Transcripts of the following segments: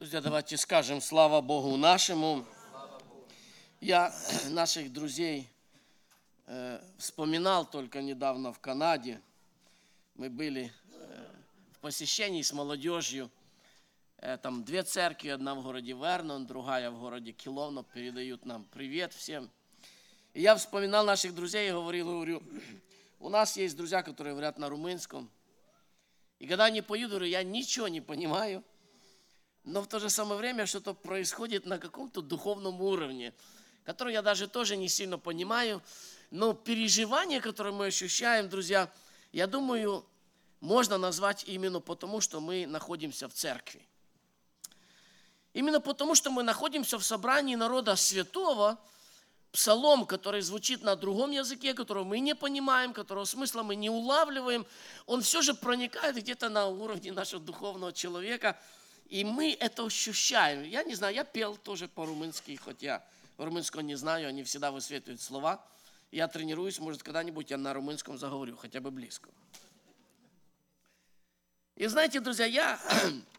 Друзья, давайте скажем слава Богу нашему. Я наших друзей э, вспоминал только недавно в Канаде. Мы были э, в посещении с молодежью. Э, там две церкви, одна в городе Вернон, другая в городе Килоно. Передают нам привет всем. И я вспоминал наших друзей и говорил, говорю, у нас есть друзья, которые говорят на румынском. И когда они поют, говорю, я ничего не понимаю – но в то же самое время что-то происходит на каком-то духовном уровне, который я даже тоже не сильно понимаю. Но переживание, которое мы ощущаем, друзья, я думаю, можно назвать именно потому, что мы находимся в церкви. Именно потому, что мы находимся в собрании народа святого, псалом, который звучит на другом языке, которого мы не понимаем, которого смысла мы не улавливаем, он все же проникает где-то на уровне нашего духовного человека – и мы это ощущаем. Я не знаю, я пел тоже по-румынски, хоть я румынского не знаю, они всегда высветывают слова. Я тренируюсь, может, когда-нибудь я на румынском заговорю, хотя бы близко. И знаете, друзья, я,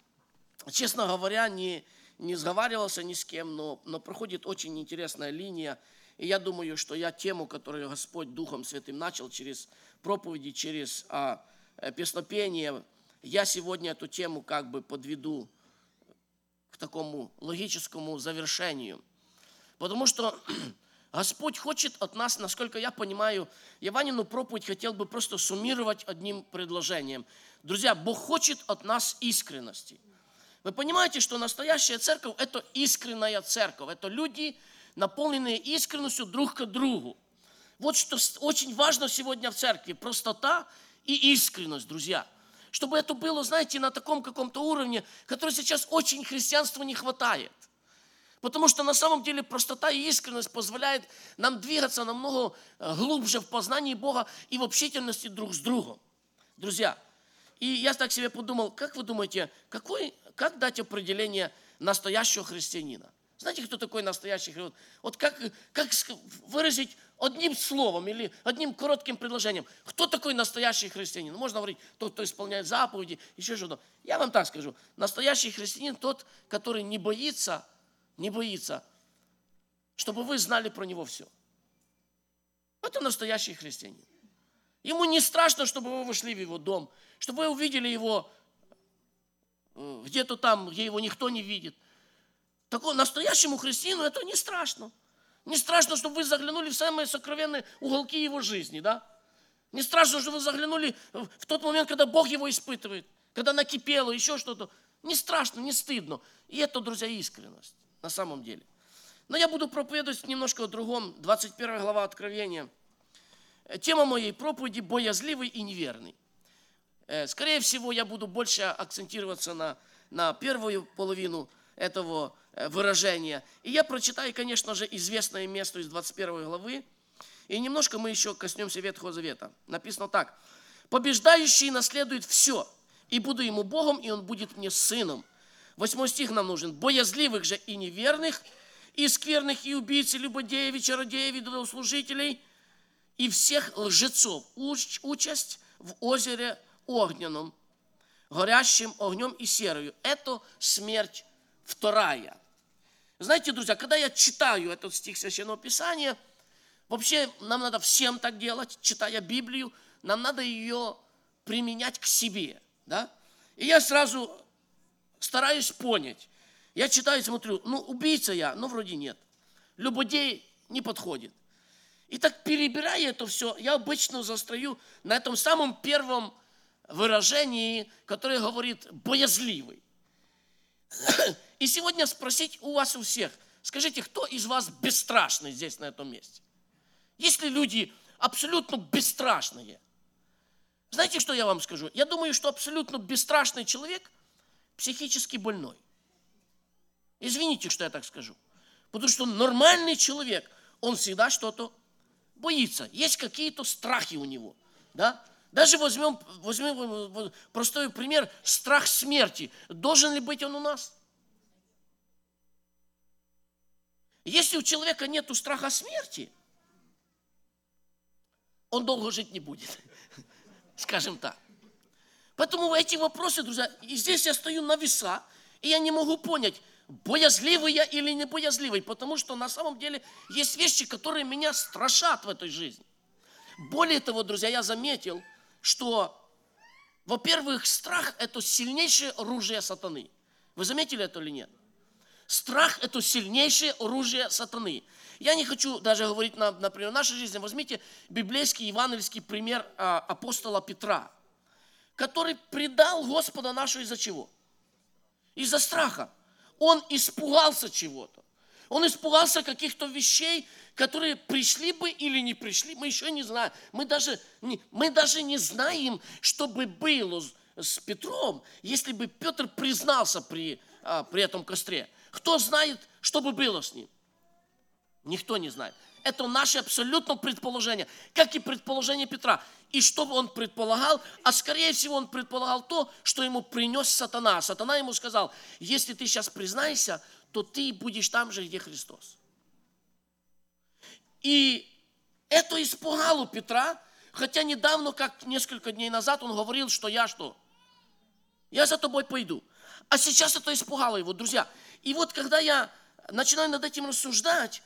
честно говоря, не, не сговаривался ни с кем, но, но проходит очень интересная линия. И я думаю, что я тему, которую Господь Духом Святым начал через проповеди, через а, э, песнопение, я сегодня эту тему как бы подведу такому логическому завершению. Потому что Господь хочет от нас, насколько я понимаю, Иванину проповедь хотел бы просто суммировать одним предложением. Друзья, Бог хочет от нас искренности. Вы понимаете, что настоящая церковь – это искренняя церковь. Это люди, наполненные искренностью друг к другу. Вот что очень важно сегодня в церкви – простота и искренность, друзья – чтобы это было, знаете, на таком каком-то уровне, который сейчас очень христианству не хватает. Потому что на самом деле простота и искренность позволяет нам двигаться намного э, глубже в познании Бога и в общительности друг с другом. Друзья, и я так себе подумал, как вы думаете, какой, как дать определение настоящего христианина? Знаете, кто такой настоящий христианин? Вот как, как выразить одним словом или одним коротким предложением. Кто такой настоящий христианин? Можно говорить, тот, кто исполняет заповеди, еще что-то. Я вам так скажу. Настоящий христианин тот, который не боится, не боится, чтобы вы знали про него все. Это настоящий христианин. Ему не страшно, чтобы вы вошли в его дом, чтобы вы увидели его э, где-то там, где его никто не видит. Такому настоящему христианину это не страшно. Не страшно, чтобы вы заглянули в самые сокровенные уголки его жизни, да? Не страшно, что вы заглянули в тот момент, когда Бог его испытывает, когда накипело, еще что-то. Не страшно, не стыдно. И это, друзья, искренность на самом деле. Но я буду проповедовать немножко о другом. 21 глава Откровения. Тема моей проповеди – боязливый и неверный. Э, скорее всего, я буду больше акцентироваться на, на первую половину этого Э, выражения. И я прочитаю, конечно же, известное место из 21 главы. И немножко мы еще коснемся Ветхого Завета. Написано так. «Побеждающий наследует все, и буду ему Богом, и он будет мне сыном». Восьмой стих нам нужен. «Боязливых же и неверных, и скверных, и убийц, и любодеев, и чародеев, и идолослужителей, и всех лжецов. Уч, участь в озере огненном, горящим огнем и серою. Это смерть вторая. Знаете, друзья, когда я читаю этот стих Священного Писания, вообще нам надо всем так делать, читая Библию, нам надо ее применять к себе. Да? И я сразу стараюсь понять. Я читаю смотрю, ну, убийца я, но вроде нет. Любодей не подходит. И так перебирая это все, я обычно застрою на этом самом первом выражении, которое говорит «боязливый». И сегодня спросить у вас у всех, скажите, кто из вас бесстрашный здесь, на этом месте? Есть ли люди абсолютно бесстрашные? Знаете, что я вам скажу? Я думаю, что абсолютно бесстрашный человек психически больной. Извините, что я так скажу. Потому что нормальный человек, он всегда что-то боится. Есть какие-то страхи у него. Да? Даже возьмем, возьмем простой пример, страх смерти. Должен ли быть он у нас? Если у человека нет страха смерти, он долго жить не будет. Скажем так. Поэтому эти вопросы, друзья, и здесь я стою на веса, И я не могу понять, боязливый я или не боязливый, потому что на самом деле есть вещи, которые меня страшат в этой жизни. Более того, друзья, я заметил, что, во-первых, страх – это сильнейшее оружие сатаны. Вы заметили это или нет? Страх – это сильнейшее оружие сатаны. Я не хочу даже говорить, на, например, нашей жизни. Возьмите библейский, евангельский пример а, апостола Петра, который предал Господа нашего из-за чего? Из-за страха. Он испугался чего-то. Он испугался каких-то вещей, которые пришли бы или не пришли, мы еще не знаем. Мы даже не, мы даже не знаем, что бы было с Петром, если бы Петр признался при, а, при этом костре. Кто знает, что бы было с ним? Никто не знает. Это наше абсолютно предположение, как и предположение Петра. И что он предполагал? А скорее всего он предполагал то, что ему принес сатана. Сатана ему сказал, если ты сейчас признаешься, то ты будешь там же, где Христос. И это испугало Петра, хотя недавно, как несколько дней назад, он говорил, что я что? Я за тобой пойду. А сейчас это испугало его, друзья. И вот когда я начинаю над этим рассуждать,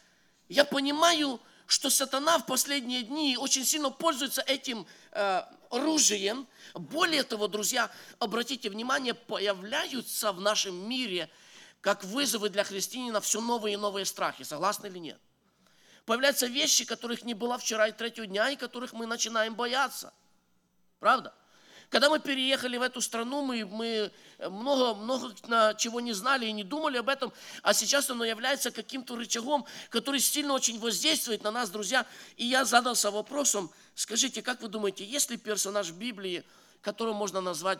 я понимаю, что сатана в последние дни очень сильно пользуется этим э, оружием. Более того, друзья, обратите внимание, появляются в нашем мире как вызовы для христианина все новые и новые страхи. Согласны или нет? Появляются вещи, которых не было вчера и третьего дня, и которых мы начинаем бояться. Правда? Когда мы переехали в эту страну, мы, мы много, много чего не знали и не думали об этом, а сейчас оно является каким-то рычагом, который сильно очень воздействует на нас, друзья. И я задался вопросом, скажите, как вы думаете, есть ли персонаж Библии, которого можно назвать,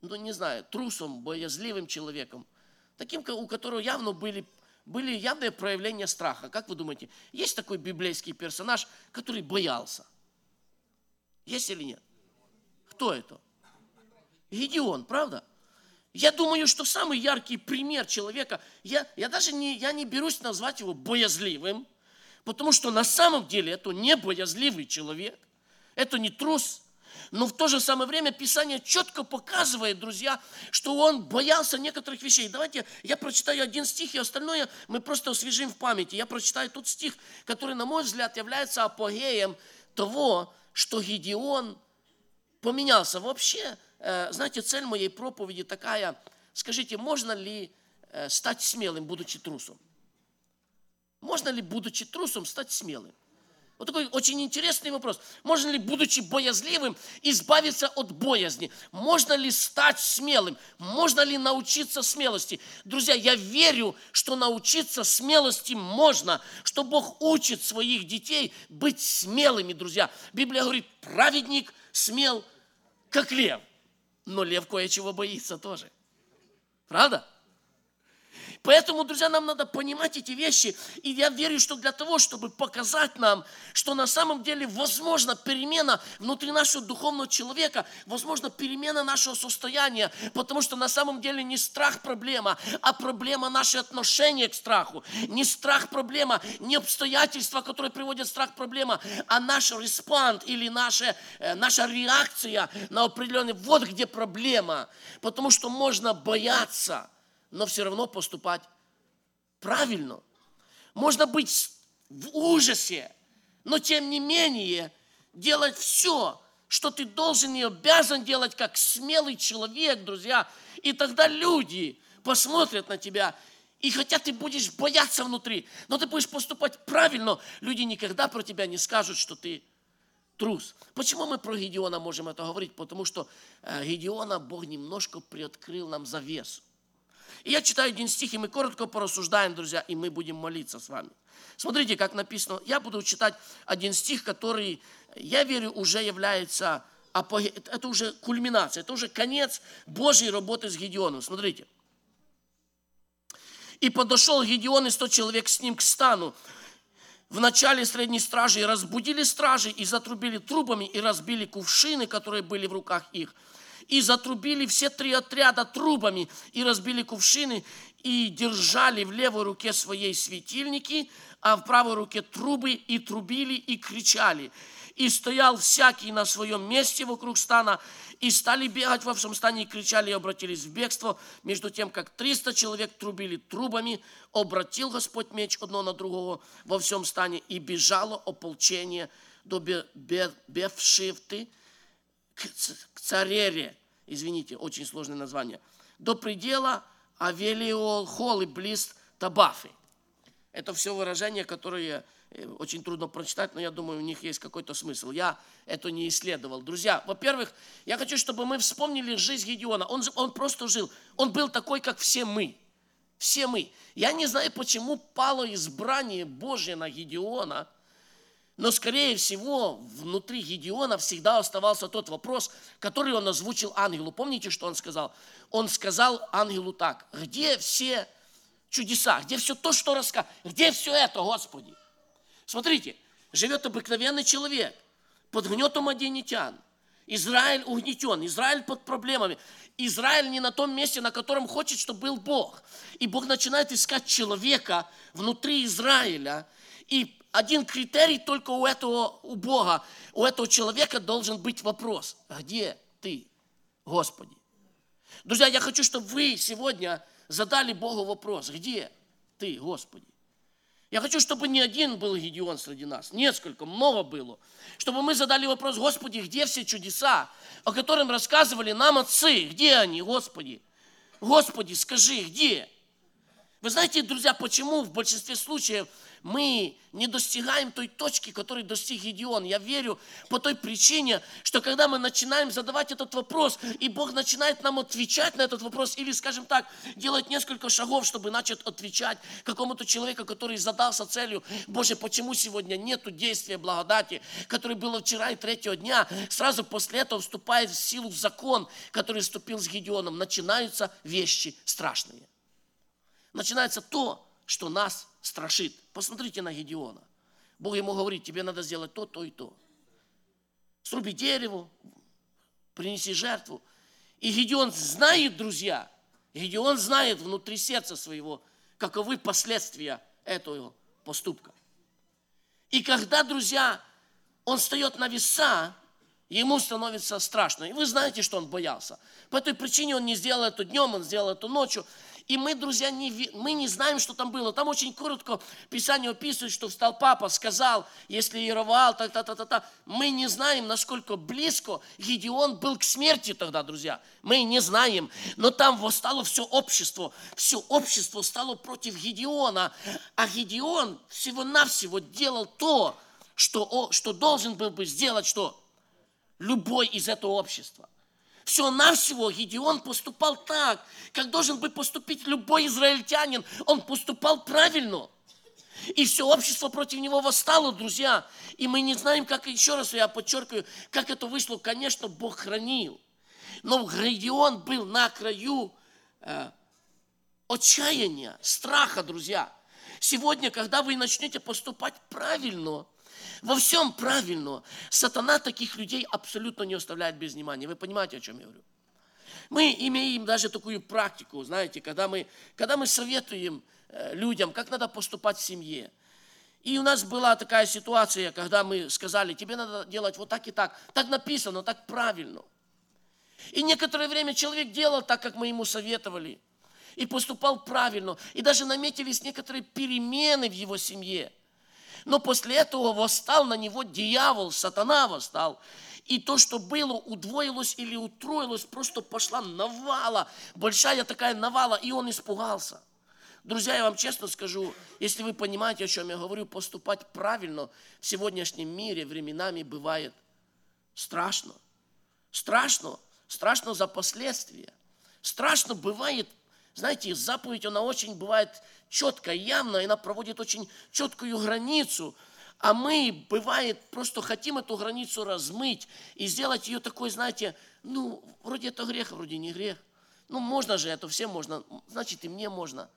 ну не знаю, трусом, боязливым человеком, таким, у которого явно были были явные проявления страха. Как вы думаете, есть такой библейский персонаж, который боялся? Есть или нет? Кто это? Гедеон, правда? Я думаю, что самый яркий пример человека, я, я даже не, я не берусь назвать его боязливым, потому что на самом деле это не боязливый человек, это не трус, но в то же самое время Писание четко показывает, друзья, что он боялся некоторых вещей. Давайте я прочитаю один стих, и остальное мы просто освежим в памяти. Я прочитаю тот стих, который, на мой взгляд, является апогеем того, что Гедеон поменялся. Вообще, э, знаете, цель моей проповеди такая, скажите, можно ли э, стать смелым, будучи трусом? Можно ли, будучи трусом, стать смелым? Вот такой очень интересный вопрос. Можно ли, будучи боязливым, избавиться от боязни? Можно ли стать смелым? Можно ли научиться смелости? Друзья, я верю, что научиться смелости можно, что Бог учит своих детей быть смелыми, друзья. Библия говорит, праведник смел как лев. Но лев кое-чего боится тоже. Правда? Поэтому, друзья, нам надо понимать эти вещи. И я верю, что для того, чтобы показать нам, что на самом деле возможна перемена внутри нашего духовного человека, возможно перемена нашего состояния, потому что на самом деле не страх проблема, а проблема наше отношение к страху. Не страх проблема, не обстоятельства, которые приводят страх проблема, а наш респонд или наша, э, наша реакция на определенный, вот где проблема. Потому что можно бояться – но все равно поступать правильно. Можно быть в ужасе, но тем не менее делать все, что ты должен и обязан делать как смелый человек, друзья. И тогда люди посмотрят на тебя, и хотя ты будешь бояться внутри, но ты будешь поступать правильно, люди никогда про тебя не скажут, что ты трус. Почему мы про Гедеона можем это говорить? Потому что э, Гедеона Бог немножко приоткрыл нам завесу. И я читаю один стих, и мы коротко порассуждаем, друзья, и мы будем молиться с вами. Смотрите, как написано. Я буду читать один стих, который, я верю, уже является, это уже кульминация, это уже конец Божьей работы с Гедеоном. Смотрите. И подошел Гедеон и сто человек с ним к стану в начале средней стражи, разбудили стражи, и затрубили трубами, и разбили кувшины, которые были в руках их. И затрубили все три отряда трубами, и разбили кувшины, и держали в левой руке своей светильники, а в правой руке трубы, и трубили, и кричали. И стоял всякий на своем месте вокруг стана, и стали бегать во всем стане, и кричали, и обратились в бегство. Между тем, как триста человек трубили трубами, обратил Господь меч одно на другого во всем стане, и бежало ополчение до Бевшифты, к царере, извините, очень сложное название, до предела Авелиол-Холы, близ Табафы. Это все выражения, которые э, очень трудно прочитать, но я думаю, у них есть какой-то смысл. Я это не исследовал. Друзья, во-первых, я хочу, чтобы мы вспомнили жизнь Гедеона. Он, он просто жил. Он был такой, как все мы. Все мы. Я не знаю, почему пало избрание Божье на Гедеона – но, скорее всего, внутри Гедеона всегда оставался тот вопрос, который он озвучил ангелу. Помните, что он сказал? Он сказал ангелу так, где все чудеса, где все то, что рассказал, где все это, Господи? Смотрите, живет обыкновенный человек под гнетом одинитян. Израиль угнетен, Израиль под проблемами. Израиль не на том месте, на котором хочет, чтобы был Бог. И Бог начинает искать человека внутри Израиля. И один критерий только у этого, у Бога, у этого человека должен быть вопрос. Где ты, Господи? Друзья, я хочу, чтобы вы сегодня задали Богу вопрос. Где ты, Господи? Я хочу, чтобы не один был Гедеон среди нас, несколько, много было. Чтобы мы задали вопрос, Господи, где все чудеса, о которых рассказывали нам отцы? Где они, Господи? Господи, скажи, где? Вы знаете, друзья, почему в большинстве случаев мы не достигаем той точки, которой достиг Гедеон. Я верю по той причине, что когда мы начинаем задавать этот вопрос, и Бог начинает нам отвечать на этот вопрос, или, скажем так, делать несколько шагов, чтобы начать отвечать какому-то человеку, который задался целью, Боже, почему сегодня нету действия благодати, который было вчера и третьего дня, сразу после этого вступает в силу закон, который вступил с Гедеоном. Начинаются вещи страшные. Начинается то, что нас страшит. Посмотрите на Гедеона. Бог ему говорит, тебе надо сделать то, то и то. Сруби дерево, принеси жертву. И Гедеон знает, друзья, Гедеон знает внутри сердца своего, каковы последствия этого поступка. И когда, друзья, он встает на веса, ему становится страшно. И вы знаете, что он боялся. По этой причине он не сделал это днем, он сделал это ночью. И мы, друзья, не, мы не знаем, что там было. Там очень коротко Писание описывает, что встал папа, сказал, если Яровал, так, так, так, так, так. Мы не знаем, насколько близко Гедеон был к смерти тогда, друзья. Мы не знаем. Но там восстало все общество. Все общество стало против Гедеона. А Гедеон всего-навсего делал то, что, что должен был бы сделать что? Любой из этого общества. Все-навсего Гедеон поступал так, как должен бы поступить любой израильтянин. Он поступал правильно. И все общество против него восстало, друзья. И мы не знаем, как, еще раз я подчеркиваю, как это вышло. Конечно, Бог хранил. Но Гедеон был на краю э, отчаяния, страха, друзья. Сегодня, когда вы начнете поступать правильно, во всем правильно. Сатана таких людей абсолютно не оставляет без внимания. Вы понимаете, о чем я говорю? Мы имеем даже такую практику, знаете, когда мы, когда мы советуем э, людям, как надо поступать в семье. И у нас была такая ситуация, когда мы сказали, тебе надо делать вот так и так. Так написано, так правильно. И некоторое время человек делал так, как мы ему советовали. И поступал правильно. И даже наметились некоторые перемены в его семье – но после этого восстал на него дьявол, сатана восстал. И то, что было, удвоилось или утроилось, просто пошла навала, большая такая навала, и он испугался. Друзья, я вам честно скажу, если вы понимаете, о чем я говорю, поступать правильно в сегодняшнем мире временами бывает страшно. Страшно. Страшно за последствия. Страшно бывает знаете, заповедь, она очень бывает четкая, явная, она проводит очень четкую границу. А мы, бывает, просто хотим эту границу размыть и сделать ее такой, знаете, ну, вроде это грех, а вроде не грех. Ну, можно же это, всем можно, значит и мне можно.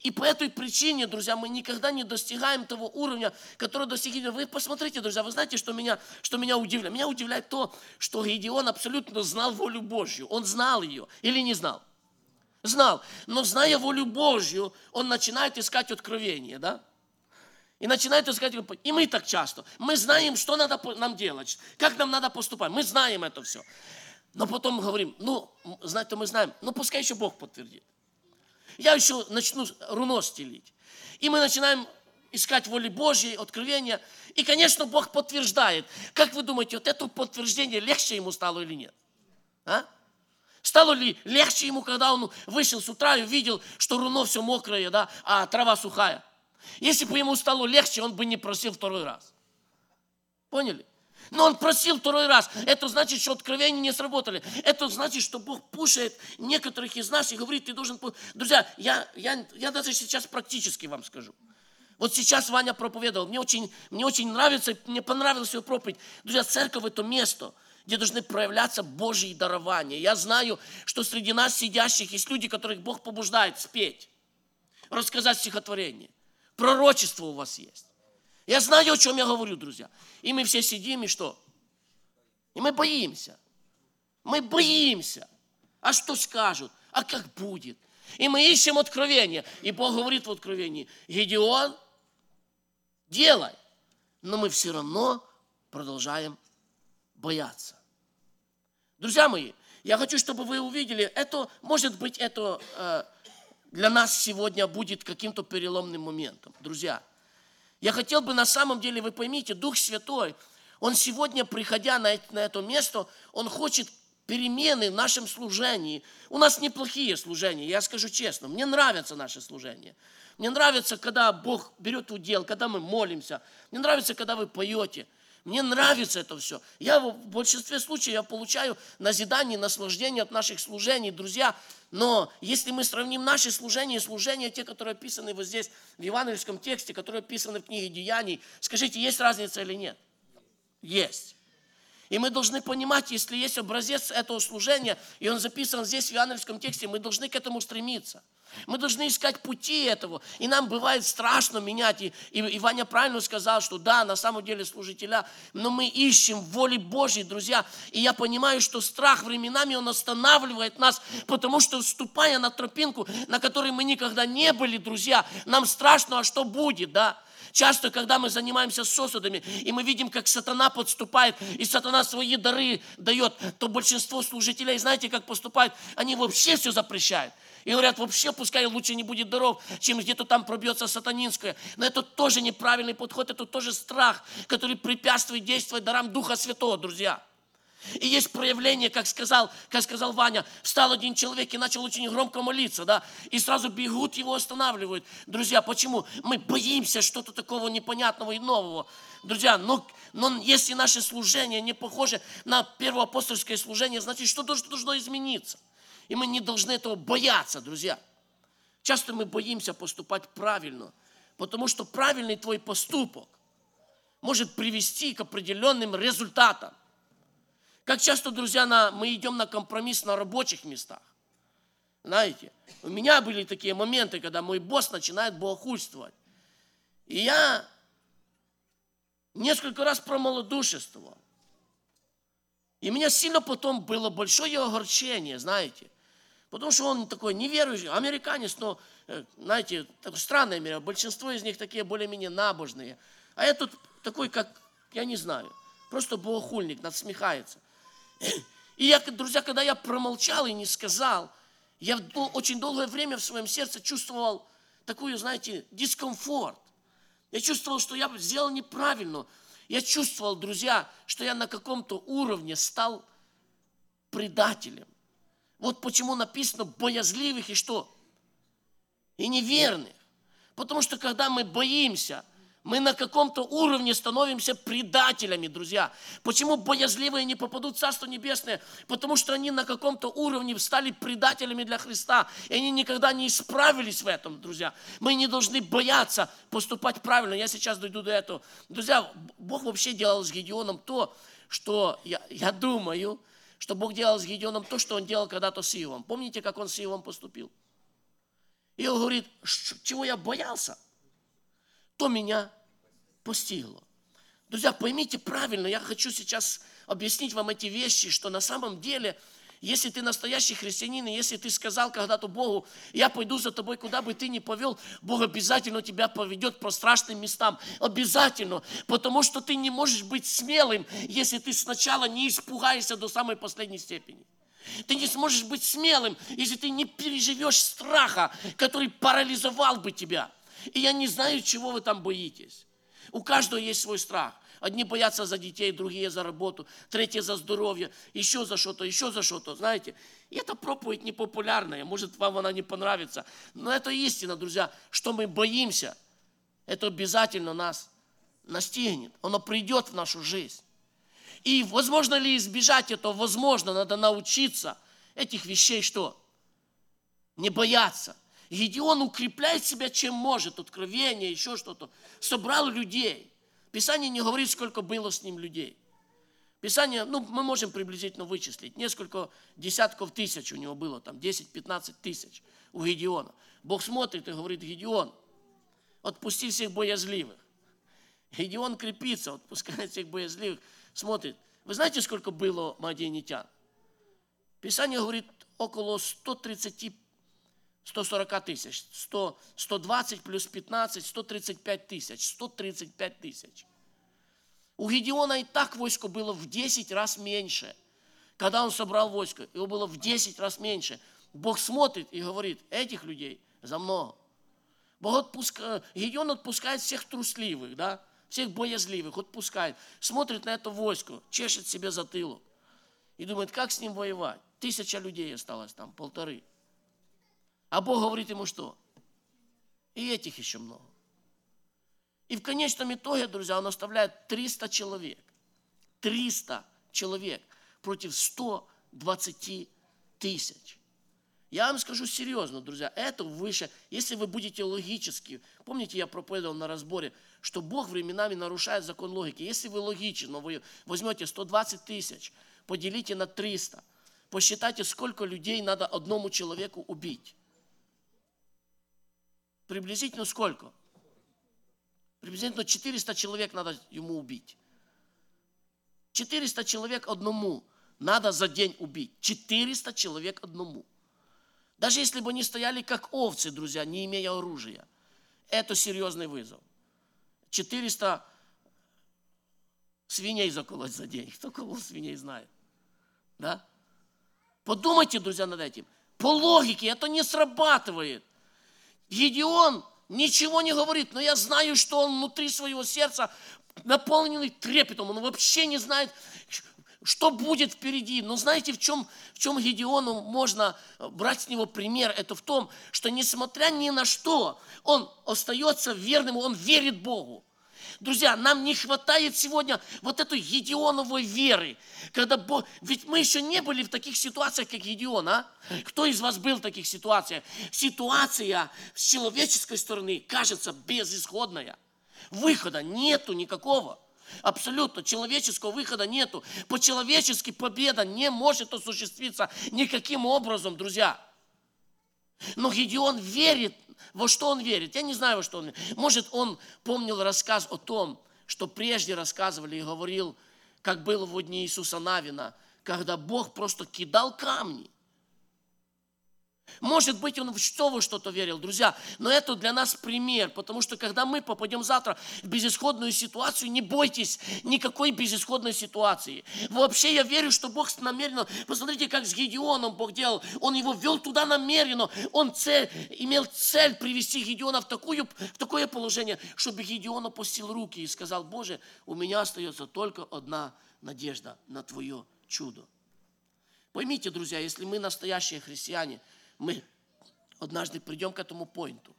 И по этой причине, друзья, мы никогда не достигаем того уровня, который достигли. Вы посмотрите, друзья, вы знаете, что меня, что меня удивляет? Меня удивляет то, что Гедеон абсолютно знал волю Божью. Он знал ее или не знал? Знал. Но зная волю Божью, он начинает искать откровение, да? И начинает искать, и мы так часто. Мы знаем, что надо нам делать, как нам надо поступать. Мы знаем это все. Но потом говорим, ну, знать-то мы знаем, но пускай еще Бог подтвердит. Я еще начну руно стелить. И мы начинаем искать воли Божьей, откровения. И, конечно, Бог подтверждает. Как вы думаете, вот это подтверждение легче ему стало или нет? А? Стало ли легче ему, когда он вышел с утра и увидел, что руно все мокрое, да, а трава сухая? Если бы ему стало легче, он бы не просил второй раз. Поняли? Но он просил второй раз. Это значит, что откровения не сработали. Это значит, что Бог пушает некоторых из нас и говорит, ты должен... Друзья, я, я, я даже сейчас практически вам скажу. Вот сейчас Ваня проповедовал. Мне очень, мне очень нравится, мне понравилась его проповедь. Друзья, церковь – это место, где должны проявляться Божьи дарования. Я знаю, что среди нас сидящих есть люди, которых Бог побуждает спеть, рассказать стихотворение – Пророчество у вас есть. Я знаю, о чем я говорю, друзья. И мы все сидим, и что? И мы боимся. Мы боимся. А что скажут? А как будет? И мы ищем откровение. И Бог говорит в откровении, Гедеон, делай. Но мы все равно продолжаем бояться. Друзья мои, я хочу, чтобы вы увидели, это, может быть, это э, для нас сегодня будет каким-то переломным моментом. Друзья, я хотел бы на самом деле, вы поймите, Дух Святой, Он сегодня, приходя на на это место, Он хочет перемены в нашем служении. У нас неплохие служения, я скажу честно. Мне нравится наше служение. Мне нравится, когда Бог берет удел, когда мы молимся. Мне нравится, когда вы поете. Мне нравится это все. Я в большинстве случаев я получаю назидание, наслаждение от наших служений, друзья. Но если мы сравним наши служения и служения, те, которые описаны вот здесь, в евангельском тексте, которые описаны в книге Деяний, скажите, есть разница или нет? Есть. И мы должны понимать, если есть образец этого служения, и он записан здесь в евангельском тексте, мы должны к этому стремиться. Мы должны искать пути этого. И нам бывает страшно менять. И, и, и Ваня правильно сказал, что да, на самом деле служителя, но мы ищем воли Божьей, друзья. И я понимаю, что страх временами, он останавливает нас, потому что вступая на тропинку, на которой мы никогда не были, друзья, нам страшно, а что будет, да? Часто, когда мы занимаемся сосудами, и мы видим, как сатана подступает, и сатана свои дары дает, то большинство служителей, знаете, как поступают? Они вообще все запрещают. И говорят, вообще пускай лучше не будет даров, чем где-то там пробьется сатанинское. Но это тоже неправильный подход, это тоже страх, который препятствует действовать дарам Духа Святого, друзья. И есть проявление, как сказал, как сказал Ваня, встал один человек и начал очень громко молиться, да, и сразу бегут, его останавливают. Друзья, почему? Мы боимся что-то такого непонятного и нового. Друзья, но, но если наше служение не похоже на первоапостольское служение, значит, что должно, должно измениться? И мы не должны этого бояться, друзья. Часто мы боимся поступать правильно, потому что правильный твой поступок может привести к определенным результатам. Как часто, друзья, на, мы идем на компромисс на рабочих местах. Знаете, у меня были такие моменты, когда мой босс начинает богохульствовать. И я несколько раз промолодушествовал. И меня сильно потом было большое огорчение, знаете. Потому что он такой неверующий, американец, но, э, знаете, странное мир, большинство из них такие более-менее набожные. А я тут такой, как, я не знаю, просто богохульник, надсмехается. И я, друзья, когда я промолчал и не сказал, я очень долгое время в своем сердце чувствовал такую, знаете, дискомфорт. Я чувствовал, что я сделал неправильно. Я чувствовал, друзья, что я на каком-то уровне стал предателем. Вот почему написано боязливых и что? И неверных. Потому что когда мы боимся, мы на каком-то уровне становимся предателями, друзья. Почему боязливые не попадут в Царство Небесное? Потому что они на каком-то уровне стали предателями для Христа. И они никогда не исправились в этом, друзья. Мы не должны бояться поступать правильно. Я сейчас дойду до этого. Друзья, Бог вообще делал с Гедеоном то, что я, я думаю, что Бог делал с Гедеоном то, что он делал когда-то с Иовом. Помните, как он с Иовом поступил? Иов говорит, чего я боялся, то меня постигло. Друзья, поймите правильно, я хочу сейчас объяснить вам эти вещи, что на самом деле – если ты настоящий христианин, и если ты сказал когда-то Богу, я пойду за тобой, куда бы ты ни повел, Бог обязательно тебя поведет по страшным местам. Обязательно. Потому что ты не можешь быть смелым, если ты сначала не испугаешься до самой последней степени. Ты не сможешь быть смелым, если ты не переживешь страха, который парализовал бы тебя. И я не знаю, чего вы там боитесь. У каждого есть свой страх. Одни боятся за детей, другие за работу, третьи за здоровье, еще за что-то, еще за что-то, знаете. И эта проповедь непопулярная, может, вам она не понравится. Но это истина, друзья, что мы боимся, это обязательно нас настигнет. Оно придет в нашу жизнь. И возможно ли избежать этого? Возможно, надо научиться этих вещей что? Не бояться. Гедеон укрепляет себя чем может, откровение, еще что-то. Собрал людей. Писание не говорит, сколько было с ним людей. Писание, ну, мы можем приблизительно вычислить. Несколько десятков тысяч у него было, там 10-15 тысяч у Гедеона. Бог смотрит и говорит, Гедеон, отпусти всех боязливых. Гедеон крепится, отпускает всех боязливых, смотрит. Вы знаете, сколько было мадианитян? Писание говорит, около 130 140 тысяч, 100, 120 плюс 15, 135 тысяч, 135 тысяч. У Гедеона и так войско было в 10 раз меньше. Когда он собрал войско, его было в 10 раз меньше. Бог смотрит и говорит, этих людей за много. Бог отпускает, Гедеон отпускает всех трусливых, да, всех боязливых, отпускает. Смотрит на это войско, чешет себе затылок. И думает, как с ним воевать? Тысяча людей осталось там, полторы. А Бог говорит ему что? И этих еще много. И в конечном итоге, друзья, он оставляет 300 человек. 300 человек против 120 тысяч. Я вам скажу серьезно, друзья, это выше, если вы будете логически, помните, я проповедовал на разборе, что Бог временами нарушает закон логики. Если вы логичны, но вы возьмете 120 тысяч, поделите на 300, посчитайте, сколько людей надо одному человеку убить. Приблизительно сколько? Приблизительно 400 человек надо ему убить. 400 человек одному надо за день убить. 400 человек одному. Даже если бы они стояли как овцы, друзья, не имея оружия. Это серьезный вызов. 400 свиней заколоть за день. Кто кого свиней знает? Да? Подумайте, друзья, над этим. По логике это не срабатывает. Гедеон ничего не говорит, но я знаю, что он внутри своего сердца наполненный трепетом. Он вообще не знает, что будет впереди. Но знаете, в чем, в чем Гедеону можно брать с него пример? Это в том, что несмотря ни на что, он остается верным, он верит Богу. Друзья, нам не хватает сегодня вот этой Гедеоновой веры. Когда Бог... Ведь мы еще не были в таких ситуациях, как Гедеон, а? Кто из вас был в таких ситуациях? Ситуация с человеческой стороны кажется безысходная. Выхода нету никакого. Абсолютно человеческого выхода нету. По-человечески победа не может осуществиться никаким образом, друзья. Но Гедеон верит во что он верит? Я не знаю, во что он верит. Может, он помнил рассказ о том, что прежде рассказывали и говорил, как было в дни Иисуса Навина, когда Бог просто кидал камни – может быть, он что вы что-то верил, друзья, но это для нас пример, потому что когда мы попадем завтра в безысходную ситуацию, не бойтесь никакой безысходной ситуации. Вообще я верю, что Бог намеренно, посмотрите, как с Гедеоном Бог делал, он его вел туда намеренно, он цель, имел цель привести Гедеона в, такую, в такое положение, чтобы Гедеон опустил руки и сказал, Боже, у меня остается только одна надежда на Твое чудо. Поймите, друзья, если мы настоящие христиане – мы однажды придем к этому поинту,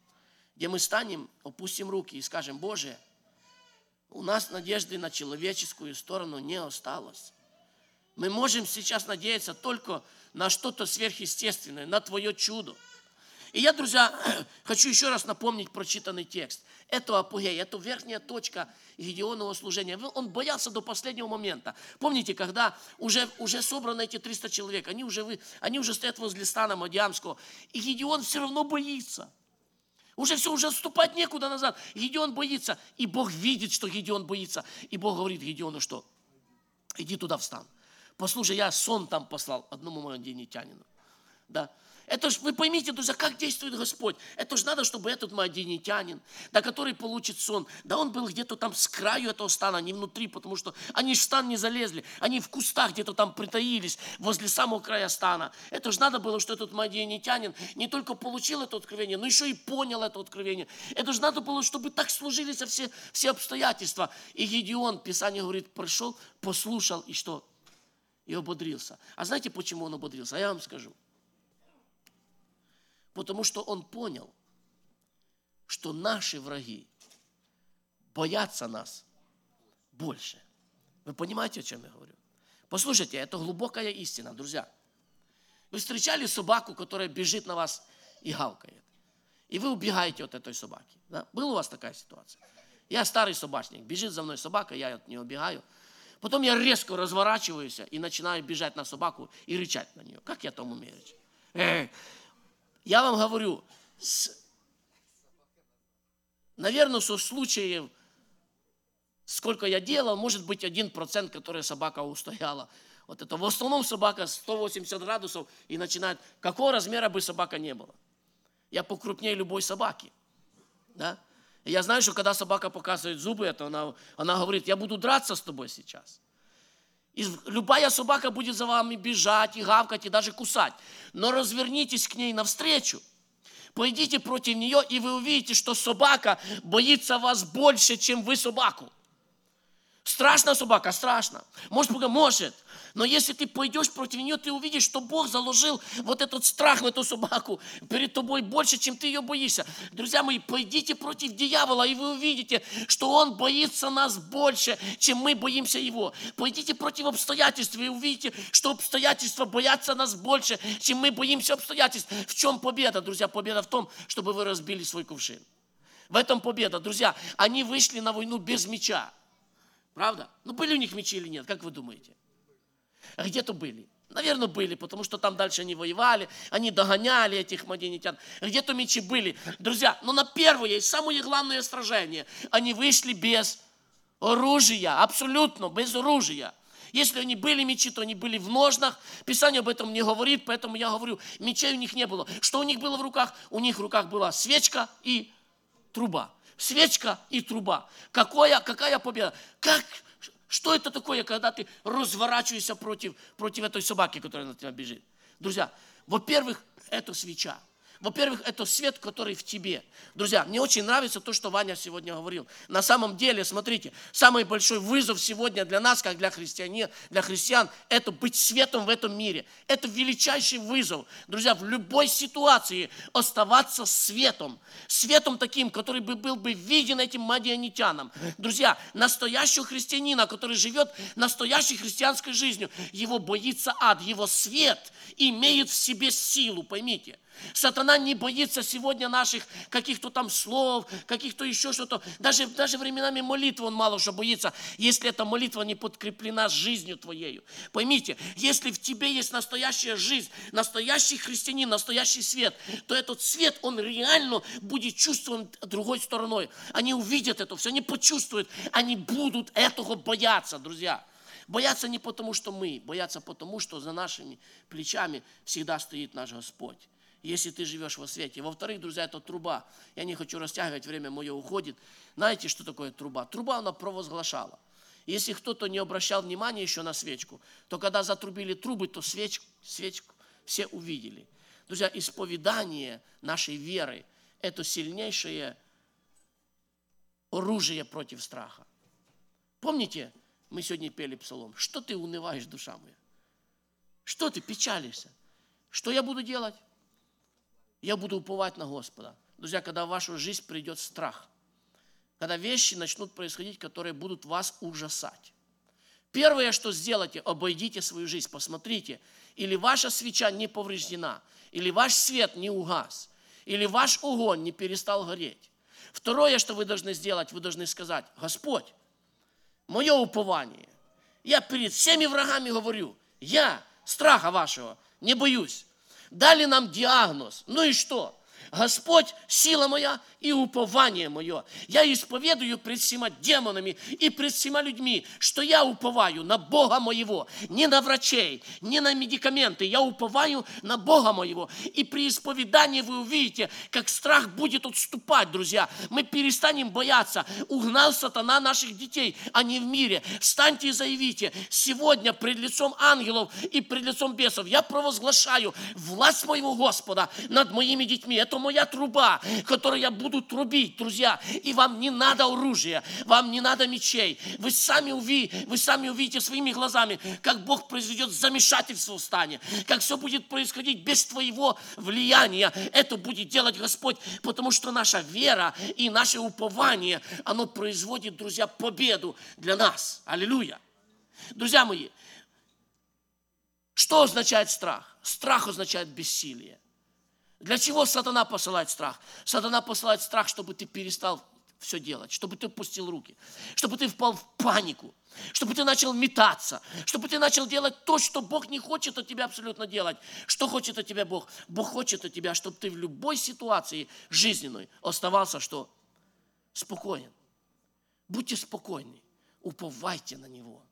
где мы станем, опустим руки и скажем, Боже, у нас надежды на человеческую сторону не осталось. Мы можем сейчас надеяться только на что-то сверхъестественное, на Твое чудо. И я, друзья, хочу еще раз напомнить прочитанный текст. Это апогей, это верхняя точка Гедеонова служения. Он боялся до последнего момента. Помните, когда уже, уже собраны эти 300 человек, они уже, они уже стоят возле стана Мадиамского, и Гедеон все равно боится. Уже все, уже отступать некуда назад. Гедеон боится. И Бог видит, что Гедеон боится. И Бог говорит Гедеону, что иди туда встань. Послушай, я сон там послал одному мадинитянину. Да. Это ж, вы поймите, друзья, как действует Господь. Это же надо, чтобы этот мадинитянин, да, который получит сон, да он был где-то там с краю этого стана, не внутри, потому что они в стан не залезли, они в кустах где-то там притаились, возле самого края стана. Это же надо было, что этот мадинитянин не только получил это откровение, но еще и понял это откровение. Это же надо было, чтобы так сложились все, все обстоятельства. И Гедеон, Писание говорит, пришел, послушал и что? и ободрился. А знаете, почему он ободрился? А я вам скажу. Потому что он понял, что наши враги боятся нас больше. Вы понимаете, о чем я говорю? Послушайте, это глубокая истина, друзья. Вы встречали собаку, которая бежит на вас и гавкает. И вы убегаете от этой собаки. Да? Была у вас такая ситуация? Я старый собачник, бежит за мной собака, я от нее убегаю. Потом я резко разворачиваюсь и начинаю бежать на собаку и рычать на нее. Как я там умею? Э, я вам говорю, с, наверное, со случаев, сколько я делал, может быть один процент, который собака устояла. Вот это в основном собака 180 градусов и начинает, какого размера бы собака не была. Я покрупнее любой собаки. Да? Я знаю, что когда собака показывает зубы, это она, она говорит, я буду драться с тобой сейчас. И любая собака будет за вами бежать и гавкать, и даже кусать. Но развернитесь к ней навстречу. Пойдите против нее, и вы увидите, что собака боится вас больше, чем вы собаку. Страшно собака, страшно. Может, может. Но если ты пойдешь против нее, ты увидишь, что Бог заложил вот этот страх в эту собаку перед тобой больше, чем ты ее боишься. Друзья мои, пойдите против дьявола, и вы увидите, что он боится нас больше, чем мы боимся его. Пойдите против обстоятельств, и увидите, что обстоятельства боятся нас больше, чем мы боимся обстоятельств. В чем победа, друзья? Победа в том, чтобы вы разбили свой кувшин. В этом победа, друзья. Они вышли на войну без меча. Правда? Ну, были у них мечи или нет, как вы думаете? Где-то были. Наверное, были, потому что там дальше они воевали, они догоняли этих мадинитян. Где-то мечи были. Друзья, но на первое и самое главное сражение они вышли без оружия, абсолютно без оружия. Если они были мечи, то они были в ножнах. Писание об этом не говорит, поэтому я говорю, мечей у них не было. Что у них было в руках? У них в руках была свечка и труба. Свечка и труба. Какая, какая победа? Как что это такое, когда ты разворачиваешься против, против этой собаки, которая на тебя бежит? Друзья, во-первых, это свеча. Во-первых, это свет, который в тебе. Друзья, мне очень нравится то, что Ваня сегодня говорил. На самом деле, смотрите, самый большой вызов сегодня для нас, как для христиан, для христиан, это быть светом в этом мире. Это величайший вызов. Друзья, в любой ситуации оставаться светом. Светом таким, который бы был бы виден этим мадианитянам. Друзья, настоящего христианина, который живет настоящей христианской жизнью, его боится ад, его свет имеет в себе силу, поймите. Сатана не боится сегодня наших каких-то там слов, каких-то еще что-то. Даже, даже временами молитвы он мало что боится, если эта молитва не подкреплена жизнью твоею. Поймите, если в тебе есть настоящая жизнь, настоящий христианин, настоящий свет, то этот свет, он реально будет чувствован другой стороной. Они увидят это все, они почувствуют, они будут этого бояться, друзья. Бояться не потому, что мы, бояться потому, что за нашими плечами всегда стоит наш Господь если ты живешь во свете. Во-вторых, друзья, это труба. Я не хочу растягивать, время мое уходит. Знаете, что такое труба? Труба, она провозглашала. Если кто-то не обращал внимания еще на свечку, то когда затрубили трубы, то свечку, свечку все увидели. Друзья, исповедание нашей веры – это сильнейшее оружие против страха. Помните, мы сегодня пели псалом. Что ты унываешь, душа моя? Что ты печалишься? Что я буду делать? Я буду уповать на Господа. Друзья, когда в вашу жизнь придет страх, когда вещи начнут происходить, которые будут вас ужасать. Первое, что сделайте, обойдите свою жизнь, посмотрите, или ваша свеча не повреждена, или ваш свет не угас, или ваш огонь не перестал гореть. Второе, что вы должны сделать, вы должны сказать, Господь, мое упование, я перед всеми врагами говорю, я страха вашего не боюсь. Дали нам диагноз. Ну и что? Господь – сила моя и упование мое. Я исповедую пред всеми демонами и пред всеми людьми, что я уповаю на Бога моего, не на врачей, не на медикаменты. Я уповаю на Бога моего. И при исповедании вы увидите, как страх будет отступать, друзья. Мы перестанем бояться. Угнал сатана наших детей, а не в мире. Встаньте и заявите, сегодня пред лицом ангелов и пред лицом бесов я провозглашаю власть моего Господа над моими детьми. Это моя труба, которую я буду трубить, друзья. И вам не надо оружия, вам не надо мечей. Вы сами, уви, вы сами увидите своими глазами, как Бог произведет замешательство в стане, как все будет происходить без твоего влияния. Это будет делать Господь, потому что наша вера и наше упование, оно производит, друзья, победу для нас. Аллилуйя. Друзья мои, что означает страх? Страх означает бессилие. Для чего сатана посылает страх? Сатана посылает страх, чтобы ты перестал все делать, чтобы ты пустил руки, чтобы ты впал в панику, чтобы ты начал метаться, чтобы ты начал делать то, что Бог не хочет от тебя абсолютно делать. Что хочет от тебя Бог? Бог хочет от тебя, чтобы ты в любой ситуации жизненной оставался что? Спокоен. Будьте спокойны, уповайте на Него.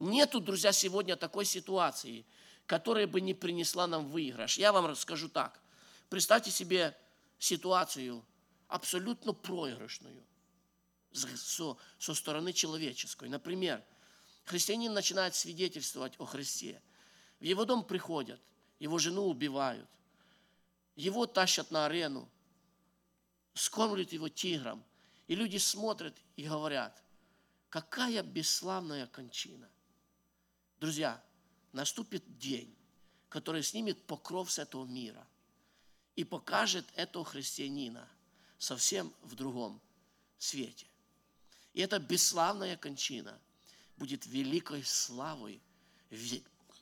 Нету, друзья, сегодня такой ситуации, которая бы не принесла нам выигрыш. Я вам расскажу так. Представьте себе ситуацию абсолютно проигрышную со, со стороны человеческой. Например, христианин начинает свидетельствовать о Христе. В его дом приходят, его жену убивают, его тащат на арену, скормлют его тигром. И люди смотрят и говорят, какая бесславная кончина. Друзья, наступит день, который снимет покров с этого мира – и покажет этого христианина совсем в другом свете. И эта бесславная кончина будет великой славой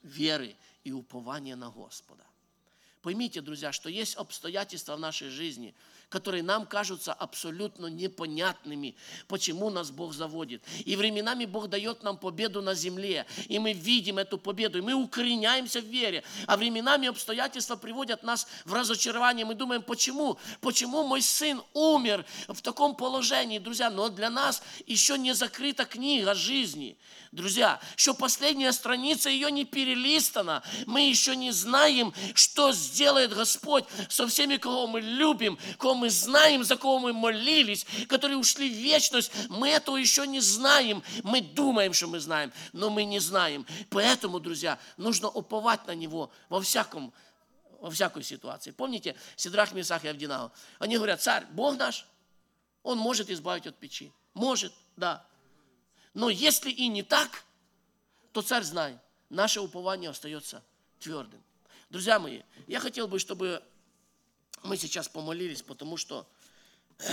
веры и упования на Господа. Поймите, друзья, что есть обстоятельства в нашей жизни – которые нам кажутся абсолютно непонятными, почему нас Бог заводит. И временами Бог дает нам победу на земле, и мы видим эту победу, и мы укореняемся в вере. А временами обстоятельства приводят нас в разочарование. Мы думаем, почему? Почему мой сын умер в таком положении, друзья? Но для нас еще не закрыта книга жизни. Друзья, еще последняя страница ее не перелистана. Мы еще не знаем, что сделает Господь со всеми, кого мы любим, кого мы знаем, за кого мы молились, которые ушли в вечность. Мы этого еще не знаем. Мы думаем, что мы знаем, но мы не знаем. Поэтому, друзья, нужно уповать на Него во всяком во всякой ситуации. Помните, Сидрах, Месах и Авдинау? Они говорят, царь, Бог наш, Он может избавить от печи. Может, да. Но если и не так, то царь знай, наше упование остается твердым. Друзья мои, я хотел бы, чтобы мы сейчас помолились, потому что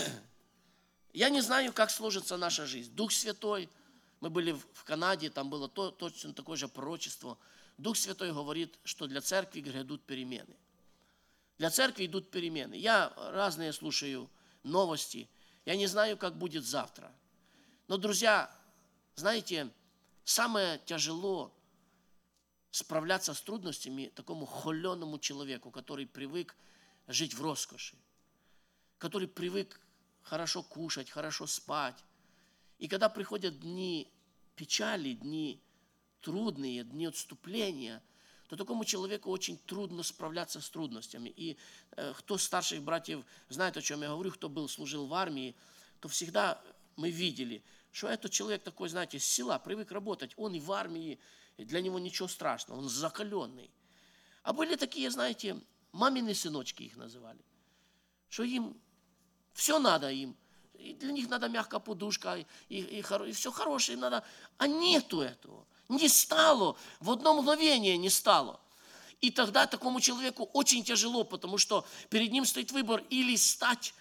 я не знаю, как сложится наша жизнь. Дух Святой, мы были в Канаде, там было то, точно такое же пророчество. Дух Святой говорит, что для церкви грядут перемены. Для церкви идут перемены. Я разные слушаю новости. Я не знаю, как будет завтра. Но, друзья, знаете, самое тяжело справляться с трудностями такому холеному человеку, который привык жить в роскоши, который привык хорошо кушать, хорошо спать. И когда приходят дни печали, дни трудные, дни отступления, то такому человеку очень трудно справляться с трудностями. И э, кто старших братьев знает, о чем я говорю, кто был, служил в армии, то всегда мы видели – что этот человек такой, знаете, с села, привык работать, он и в армии, и для него ничего страшного, он закаленный. А были такие, знаете, мамины сыночки их называли, что им все надо им, и для них надо мягкая подушка, и, и, и все хорошее им надо, а нету этого, не стало, в одно мгновение не стало. И тогда такому человеку очень тяжело, потому что перед ним стоит выбор или стать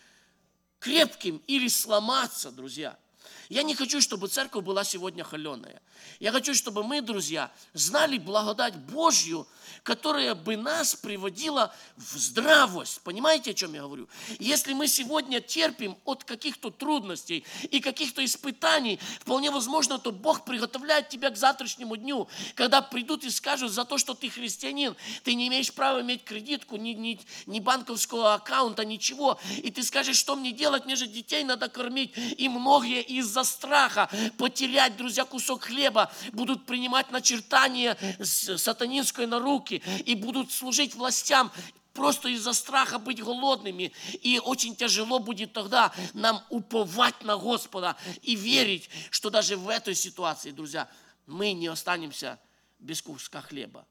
крепким, или сломаться, друзья – Я не хочу, чтобы церковь была сегодня холеная. Я хочу, чтобы мы, друзья, знали благодать Божью, которая бы нас приводила в здравость. Понимаете, о чем я говорю? Если мы сегодня терпим от каких-то трудностей и каких-то испытаний, вполне возможно, то Бог приготовляет тебя к завтрашнему дню, когда придут и скажут за то, что ты христианин, ты не имеешь права иметь кредитку, ни, ни, ни банковского аккаунта, ничего. И ты скажешь, что мне делать, мне же детей надо кормить. И многие из-за страха потерять, друзья, кусок хлеба будут принимать начертание сатанинской на руки и будут служить властям просто из-за страха быть голодными. И очень тяжело будет тогда нам уповать на Господа и верить, что даже в этой ситуации, друзья, мы не останемся без куска хлеба.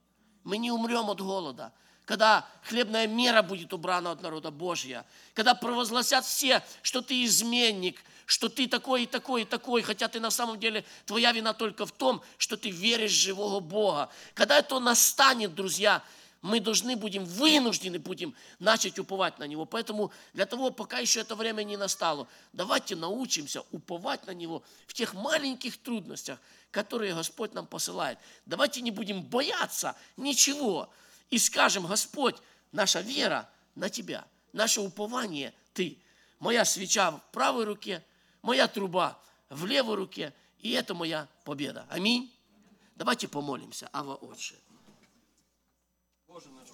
Мы не умрем от голода когда хлебная мера будет убрана от народа Божья, когда провозгласят все, что ты изменник, что ты такой и такой и такой, хотя ты на самом деле, твоя вина только в том, что ты веришь в живого Бога. Когда это настанет, друзья, мы должны будем, вынуждены будем начать уповать на Него. Поэтому для того, пока еще это время не настало, давайте научимся уповать на Него в тех маленьких трудностях, которые Господь нам посылает. Давайте не будем бояться ничего, и скажем, Господь, наша вера на Тебя, наше упование Ты. Моя свеча в правой руке, моя труба в левой руке, и это моя победа. Аминь. Давайте помолимся. Ава Отче. Боже наш,